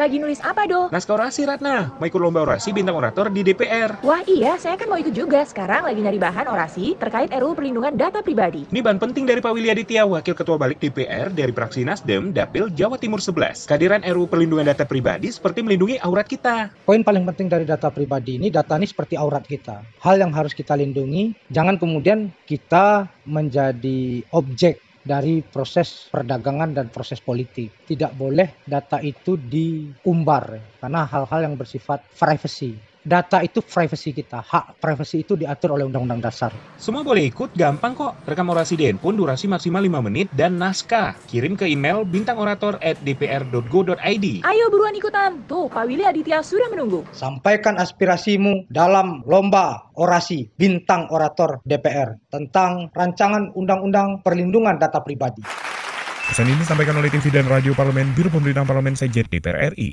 Lagi nulis apa, Do? Naskah orasi, Ratna. Mau ikut lomba orasi bintang orator di DPR. Wah iya, saya kan mau ikut juga. Sekarang lagi nyari bahan orasi terkait RUU Perlindungan Data Pribadi. Ini bahan penting dari Pak Willy Aditya, Wakil Ketua Balik DPR dari fraksi Nasdem, Dapil Jawa Timur 11. Kehadiran RUU Perlindungan Data Pribadi seperti melindungi aurat kita. Poin paling penting dari data pribadi ini, data ini seperti aurat kita. Hal yang harus kita lindungi, jangan kemudian kita menjadi objek dari proses perdagangan dan proses politik. Tidak boleh data itu diumbar karena hal-hal yang bersifat privacy. Data itu privacy kita, hak privacy itu diatur oleh Undang-Undang Dasar. Semua boleh ikut, gampang kok. Rekam orasi di handphone durasi maksimal 5 menit dan naskah. Kirim ke email bintangorator at dpr.go.id. Ayo buruan ikutan. Tuh, Pak Willy Aditya sudah menunggu. Sampaikan aspirasimu dalam lomba orasi bintang orator DPR tentang rancangan Undang-Undang Perlindungan Data Pribadi. Pesan ini disampaikan oleh TV dan Radio Parlemen Biro Pemerintahan Parlemen Sejet DPR RI.